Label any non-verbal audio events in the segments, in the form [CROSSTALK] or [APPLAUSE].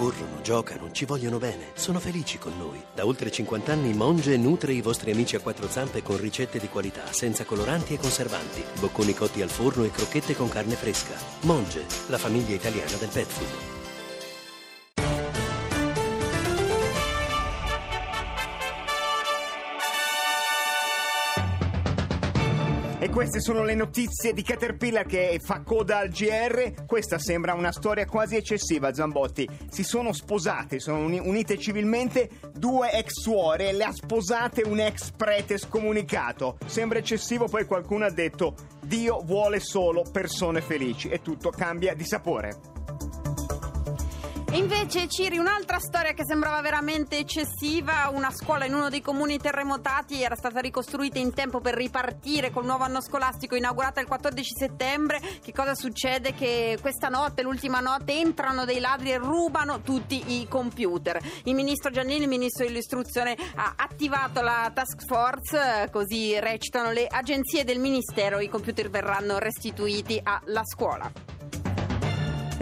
corrono, giocano, ci vogliono bene, sono felici con noi. Da oltre 50 anni Monge nutre i vostri amici a quattro zampe con ricette di qualità, senza coloranti e conservanti, bocconi cotti al forno e crocchette con carne fresca. Monge, la famiglia italiana del pet food. Queste sono le notizie di Caterpillar che fa coda al GR. Questa sembra una storia quasi eccessiva, Zambotti. Si sono sposate, sono uni- unite civilmente due ex suore, le ha sposate un ex prete scomunicato. Sembra eccessivo, poi qualcuno ha detto Dio vuole solo persone felici e tutto cambia di sapore. Invece, Ciri, un'altra storia che sembrava veramente eccessiva, una scuola in uno dei comuni terremotati era stata ricostruita in tempo per ripartire col nuovo anno scolastico inaugurata il 14 settembre. Che cosa succede? Che questa notte, l'ultima notte, entrano dei ladri e rubano tutti i computer. Il ministro Giannini, il ministro dell'istruzione, ha attivato la task force, così recitano le agenzie del ministero, i computer verranno restituiti alla scuola.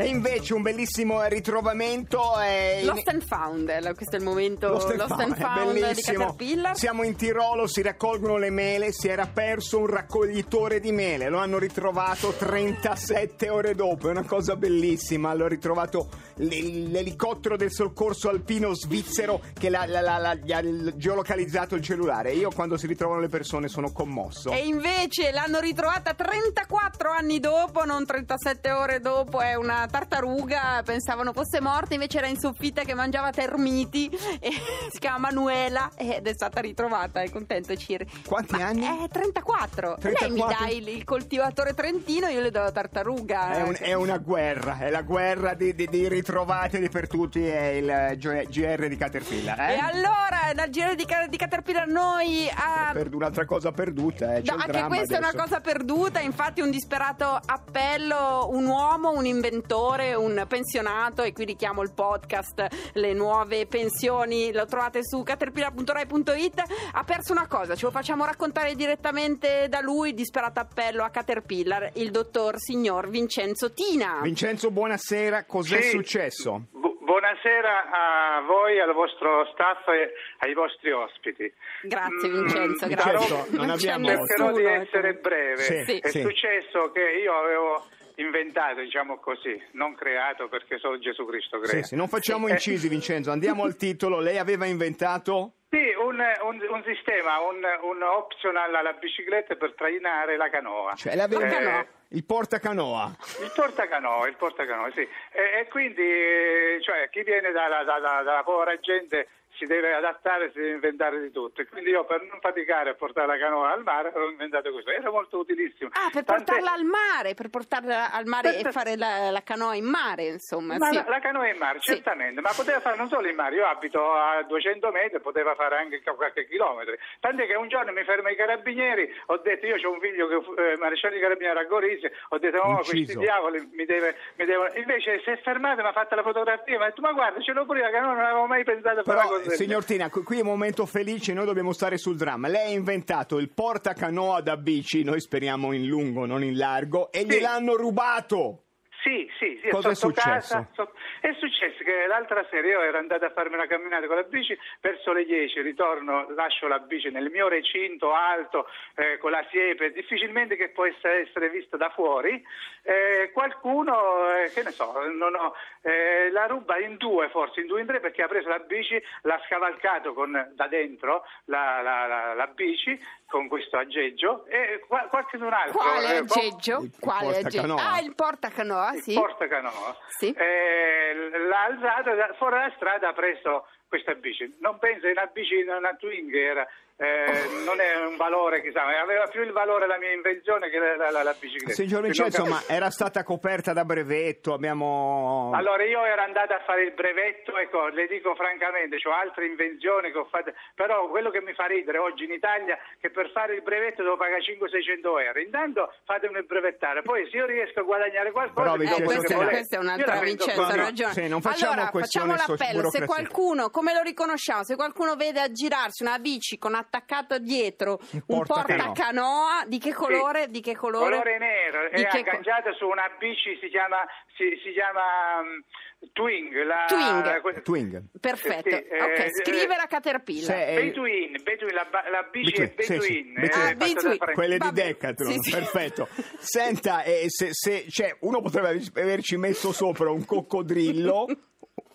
E invece un bellissimo ritrovamento è... Lost and Found, eh, questo è il momento Lost and Lost Found, and è Found di. Caterpillar. Siamo in Tirolo, si raccolgono le mele, si era perso un raccoglitore di mele, lo hanno ritrovato 37 ore dopo, è una cosa bellissima, hanno ritrovato l'elicottero del soccorso alpino svizzero che l'ha- l'ha- l'ha- gli ha geolocalizzato il cellulare. Io quando si ritrovano le persone sono commosso. E invece l'hanno ritrovata 34 anni dopo, non 37 ore dopo, è una tartaruga, pensavano fosse morta, invece era in soffitta che mangiava termiti, [LAUGHS] e si chiama Manuela ed è stata ritrovata, è contento Ciri. Quanti anni? Eh, 34. Lei 34? mi dà il, coltivatore trentino, io le do la tartaruga. È, un- è una guerra, è la guerra di, di, di ritrovate di per tutti, è il G- GR di Caterpillar. Eh? E allora, dal giro di, di Caterpillar noi a... Per un'altra cosa perduta, eh. c'è No, anche questa è adesso. una cosa perduta, infatti un disperato appello, un uomo, un inventore, un pensionato e qui richiamo il podcast, le nuove pensioni, lo trovate su caterpillar.rai.it, ha perso una cosa, ce lo facciamo raccontare direttamente da lui, disperato appello a Caterpillar, il dottor signor Vincenzo Tina. Vincenzo, buonasera, cos'è Sì. successo? Bu- buonasera a voi, al vostro staff e ai vostri ospiti. Grazie Mm, Vincenzo, mm, grazie. certo, non abbiamo- Cercherò di nessuno, essere ecco. breve. Sì. È sì. successo che io avevo inventato, diciamo così, non creato perché solo Gesù Cristo crea. Sì, sì, non facciamo Sì. incisi, Vincenzo, andiamo al titolo. Lei aveva inventato? Sì, un, un- un sistema, un, un optional alla bicicletta per trainare la canoa. Cioè, lei aveva Eh, canoa. il portacanoa. Il portacanoa, il portacanoa, sì. E, e quindi, eh, cioè, chi viene dalla, dalla- dalla povera gente si deve adattare, si deve inventare di tutto. E quindi io per non faticare a portare la canoa al mare ho inventato questo. Era molto utilissimo. Ah, per Tant'è- portarla al mare, per portarla al mare e Per- fare la, la canoa in mare, insomma. Ma sì. la, la canoa in mare, Sì. certamente, ma poteva fare non solo in mare, io abito a 200 metri, poteva fare anche qualche chilometro. Tant'è che un giorno mi fermo i carabinieri, ho detto io ho un figlio che fu eh, maresciallo di carabinieri a Gorizia, ho detto oh questi diavoli mi, deve, mi devono... Invece si è fermato e mi ha fatto la fotografia, mi ha detto ma guarda ce l'ho pure la canoa, non avevo mai pensato a fare Però, del signor Tina, qui qui è un momento felice, noi dobbiamo stare sul dramma. Lei ha inventato il portacanoa da bici, noi speriamo in lungo, non in largo, e gliel'hanno rubato. Sì, sì, sì, Cosa è sotto successo? casa. sotto- È successo che l'altra sera io ero andato a farmi una camminata con la bici, verso le 10 ritorno, lascio la bici nel mio recinto alto eh, con la siepe, difficilmente che può essere, essere vista da fuori. Eh, qualcuno, eh, che ne so, non ho, eh, la ruba in due, forse in due in tre, perché ha preso la bici, l'ha scavalcato con, da dentro la, la- la- la bici con questo aggeggio e qua- qualcun altro. Quale eh, po- aggeggio? Quale aggeggio? Ah, il portacanoa, sì. portacanoa. Sì. Eh, l'ha alzato da- fuori dalla strada ha preso questa bici. Non penso che una bici, una Twing era, eh, non è un valore, chissà, aveva più il valore la mia invenzione che la, la- la- la bicicletta. Signor Vincenzo, non ma era stata coperta da brevetto, abbiamo... Allora io ero andato a fare il brevetto, ecco, le dico francamente, ho altre invenzioni che ho fatto, però quello che mi fa ridere oggi in Italia è che per fare il brevetto devo pagare 500-600 euro. Intanto fatemi brevettare, poi se io riesco a guadagnare qualcosa... Però, Vincenzo, quello questa- questa è un'altra Vincenzo, ha ragione. Sì, non Ma facciamo allora, facciamo l'appello. Se qualcuno, come lo riconosciamo, se qualcuno vede aggirarsi una bici con attaccato dietro Un un portacanoa. di che colore? Di che colore? Colore nero, Di è che co- su una bici, si chiama, si, si chiama mm, Twing. La, Twing. la- Twing. Perfetto. Sì, eh, ok, eh, scrivere a Caterpillar. Se- è- Between, Between, la, la bici Between, è sì, sì, Between. Between. eh, Ah, Between. Quelle di Decathlon, sì, sì. perfetto. Senta, eh, se, se- cioè, uno potrebbe averci messo sopra un coccodrillo. [LAUGHS]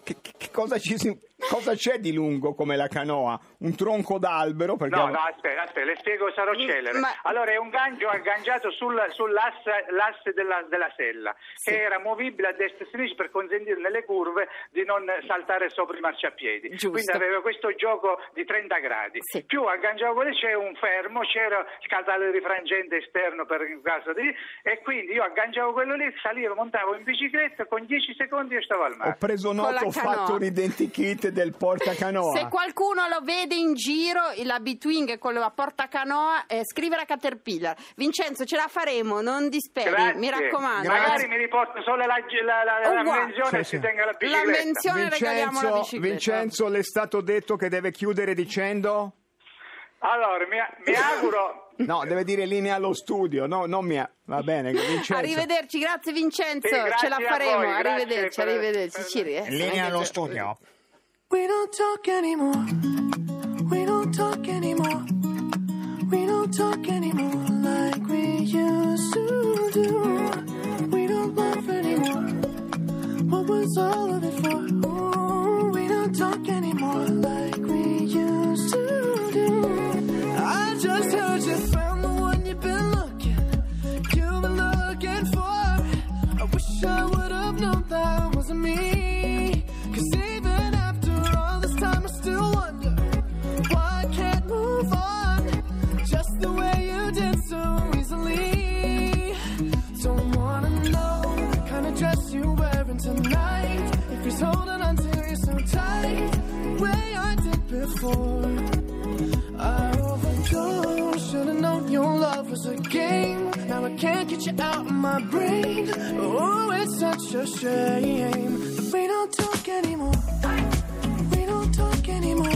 Che, che- che cosa, ci si- cosa c'è di lungo come la canoa? Un tronco d'albero? Perché No, no, aspetta, aspetta, le spiego, sarò Mm, celere. ma- Allora, è un gancio agganciato sul- sull'asse l'asse della, della sella, Sì. che era movibile a destra e a sinistra per consentire nelle curve di non saltare sopra i marciapiedi. Giusto. Quindi aveva questo gioco di 30 gradi. Sì. Più agganciavo quello c'è un fermo, c'era il casale rifrangente esterno per il caso di... E quindi io agganciavo quello lì, salivo, montavo in bicicletta, con 10 secondi io stavo al Ho mare. preso Con nota, ho fatto un identikit del portacanoa. Se qualcuno lo vede in giro, la Betwing con la portacanoa, eh, scrivere a Caterpillar. Vincenzo, ce la faremo, non disperi, Grazie. mi raccomando. Magari mi riporto solo la, la, la, la menzione e Sì, si sì. tenga la La bicicletta. menzione regaliamo la Vincenzo, bicicletta. Vincenzo, le è stato detto che deve chiudere dicendo? Allora, mi, mi [LAUGHS] auguro... No, deve dire linea allo studio, no, non mia. Va bene, [LAUGHS] Vincenzo. Arrivederci, grazie Vincenzo, Sì, grazie ce la faremo. voi, grazie arrivederci, per- arrivederci. per- Ciri, eh, Linea allo studio. We don't talk anymore. We don't talk anymore. We don't talk anymore like we used to do. We don't laugh anymore. What was all of it can't get you out of my brain. Oh, it's such a shame we don't talk anymore. We don't talk anymore.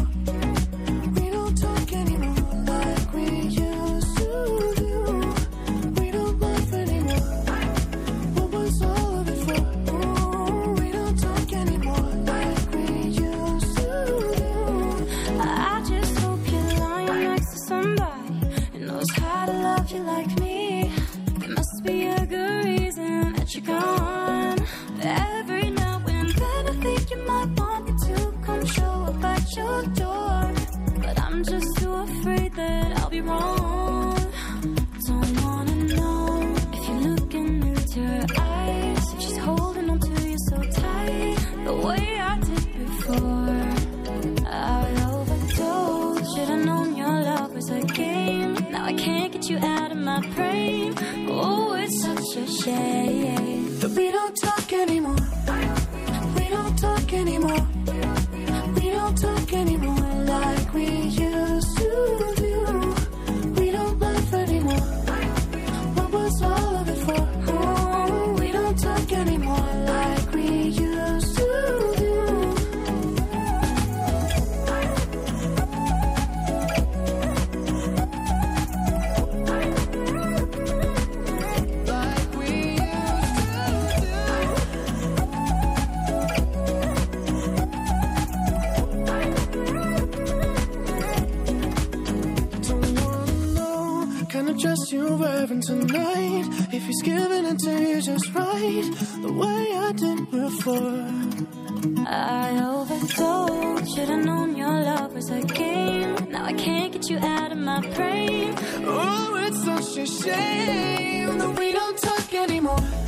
We don't talk anymore. Talk anymore. We don't talk anymore was a game. Now I can't get you out of my brain. Oh, it's such a shame that we don't talk anymore.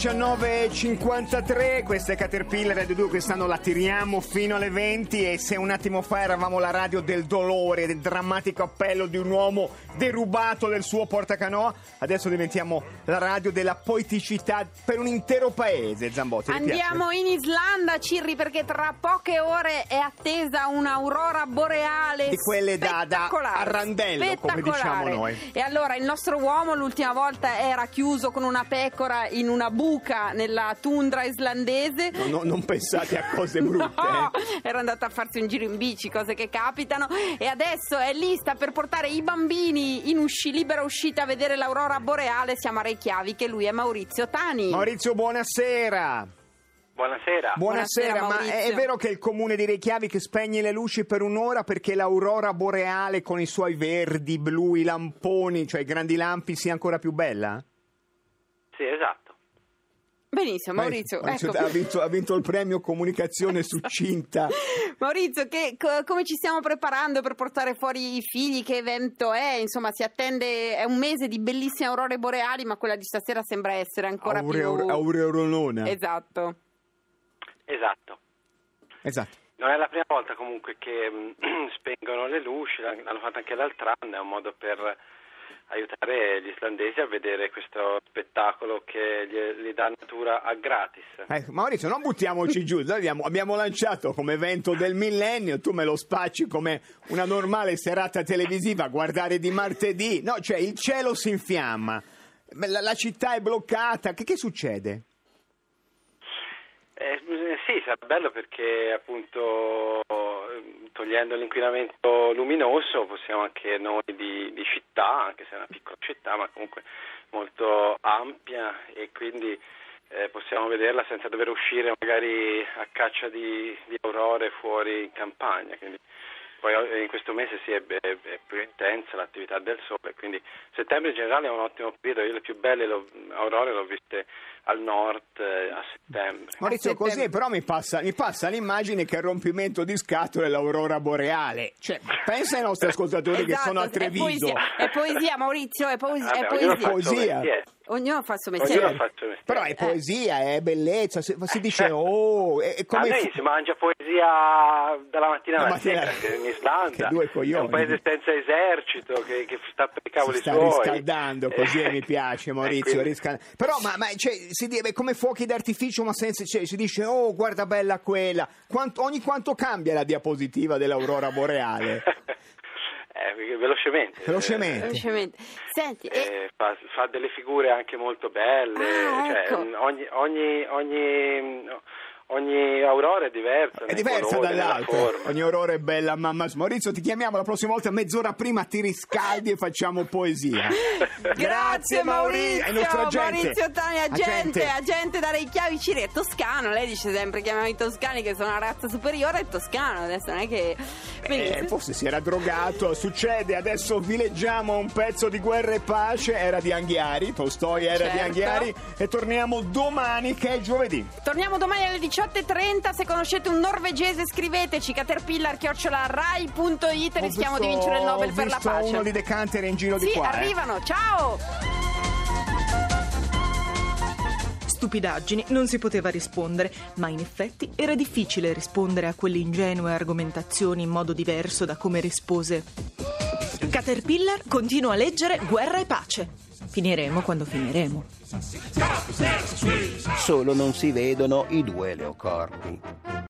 19.53, questa è Caterpillar Radio 2, quest'anno la tiriamo fino alle 20 e se un attimo fa eravamo la radio del dolore, del drammatico appello di un uomo derubato del suo portacanoa, adesso diventiamo la radio della poeticità per un intero paese, Zambotti. Andiamo in Islanda, Cirri, perché tra poche ore è attesa un'aurora boreale Di quelle da- da arrandello, come diciamo noi. E allora il nostro uomo l'ultima volta era chiuso con una pecora in una buca nella tundra islandese. No, no, non pensate a cose [LAUGHS] brutte. No, eh. era andato a farsi un giro in bici, cose che capitano. E adesso è lì, sta per portare i bambini in usci, libera uscita a vedere l'aurora boreale. Siamo a Reykjavik e lui è Maurizio Tani. Maurizio, buonasera. Buonasera. Buonasera, Buonasera, ma è, è vero che il comune di Reykjavik spegne le luci per un'ora perché l'aurora boreale con i suoi verdi, blu, i lamponi, cioè i grandi lampi sia ancora più bella? Sì, esatto. Benissimo, Maurizio. Maurizio ecco. ha, vinto, ha vinto il premio comunicazione succinta. Maurizio, che- co- come ci stiamo preparando per portare fuori i figli? Che evento è? Insomma, si attende, è un mese di bellissime aurore boreali, ma quella di stasera sembra essere ancora Aureo- più... Aureolona. Esatto. Esatto. Esatto. Non è la prima volta comunque che mm, [CLEARS THROAT] spengono le luci, l'han- l'hanno fatto anche l'altro anno, è un modo per aiutare gli islandesi a vedere questo spettacolo che gli, gli dà natura a gratis. Eh, Maurizio, non buttiamoci giù, abbiamo, abbiamo lanciato come evento del millennio, tu me lo spacci come una normale serata televisiva guardare di martedì, no, cioè il cielo si infiamma, la, la città è bloccata, che, che succede? Eh, sì, sarà bello perché appunto togliendo l'inquinamento luminoso possiamo anche noi di, di città, anche se è una piccola città, ma comunque molto ampia e quindi eh, possiamo vederla senza dover uscire magari a caccia di, di aurore fuori in campagna. Quindi poi eh, in questo mese sì, è, è- è più intensa l'attività del sole, quindi settembre in generale è un ottimo periodo, io le più belle l'ho- aurore le ho viste al nord eh, a settembre. Maurizio, A settembre. così però mi passa, mi passa l'immagine che il rompimento di scatole è l'aurora boreale, cioè pensa ai nostri ascoltatori che Esatto, sono a è Treviso. poesia, è poesia, Maurizio, è, poesia, è Vabbè, suo poesia. Ognuno fa il suo Ognuno mestiere. fa il suo mestiere. Però è poesia, è bellezza, si, si dice certo. oh, è, è A come... noi si mangia poesia dalla mattina La alla mattina- sera, che in Islanda Che due è coglioni. un paese senza esercito che, che sta per i cavoli si sta suoi. riscaldando così Eh, mi piace [LAUGHS] Maurizio quindi- riscal- però ma, ma, cioè, si di- è come fuochi d'artificio ma senza cioè, si dice oh guarda bella quella Quanto- ogni quanto cambia la diapositiva dell'aurora boreale [LAUGHS] Eh, velocemente. Velocemente. Velocemente. Senti, Eh, e- eh, fa, fa delle figure anche molto belle, Ah, cioè, ecco. ogni, ogni, ogni, ogni aurora è diversa. è diversa dall'altra. ogni aurora è bella mamma. Maurizio ti chiamiamo la prossima volta mezz'ora prima ti riscaldi e facciamo poesia. [LAUGHS] Grazie Maurizio, è nostra gente Maurizio Tani, agente, Agente. agente da Reykjavik, Ciri, è toscano, lei dice sempre chiamiamo i toscani che sono una razza superiore, è toscano, adesso non è che... Eh, forse si era drogato, succede, adesso vi leggiamo un pezzo di Guerra e Pace, era di Anghiari, Tolstoi era di Certo. Anghiari. E torniamo domani che è giovedì. Torniamo domani alle 18.30, se conoscete un norvegese scriveteci caterpillar.rai.it, rischiamo di vincere il Nobel per la visto pace. uno di Decanter in giro di Sì, qua. eh. arrivano, ciao! Stupidaggini non si poteva rispondere, ma in effetti era difficile rispondere a quelle ingenue argomentazioni in modo diverso da come rispose. Caterpillar continua a leggere Guerra e pace. Finiremo quando finiremo. Solo non si vedono i due leocordi.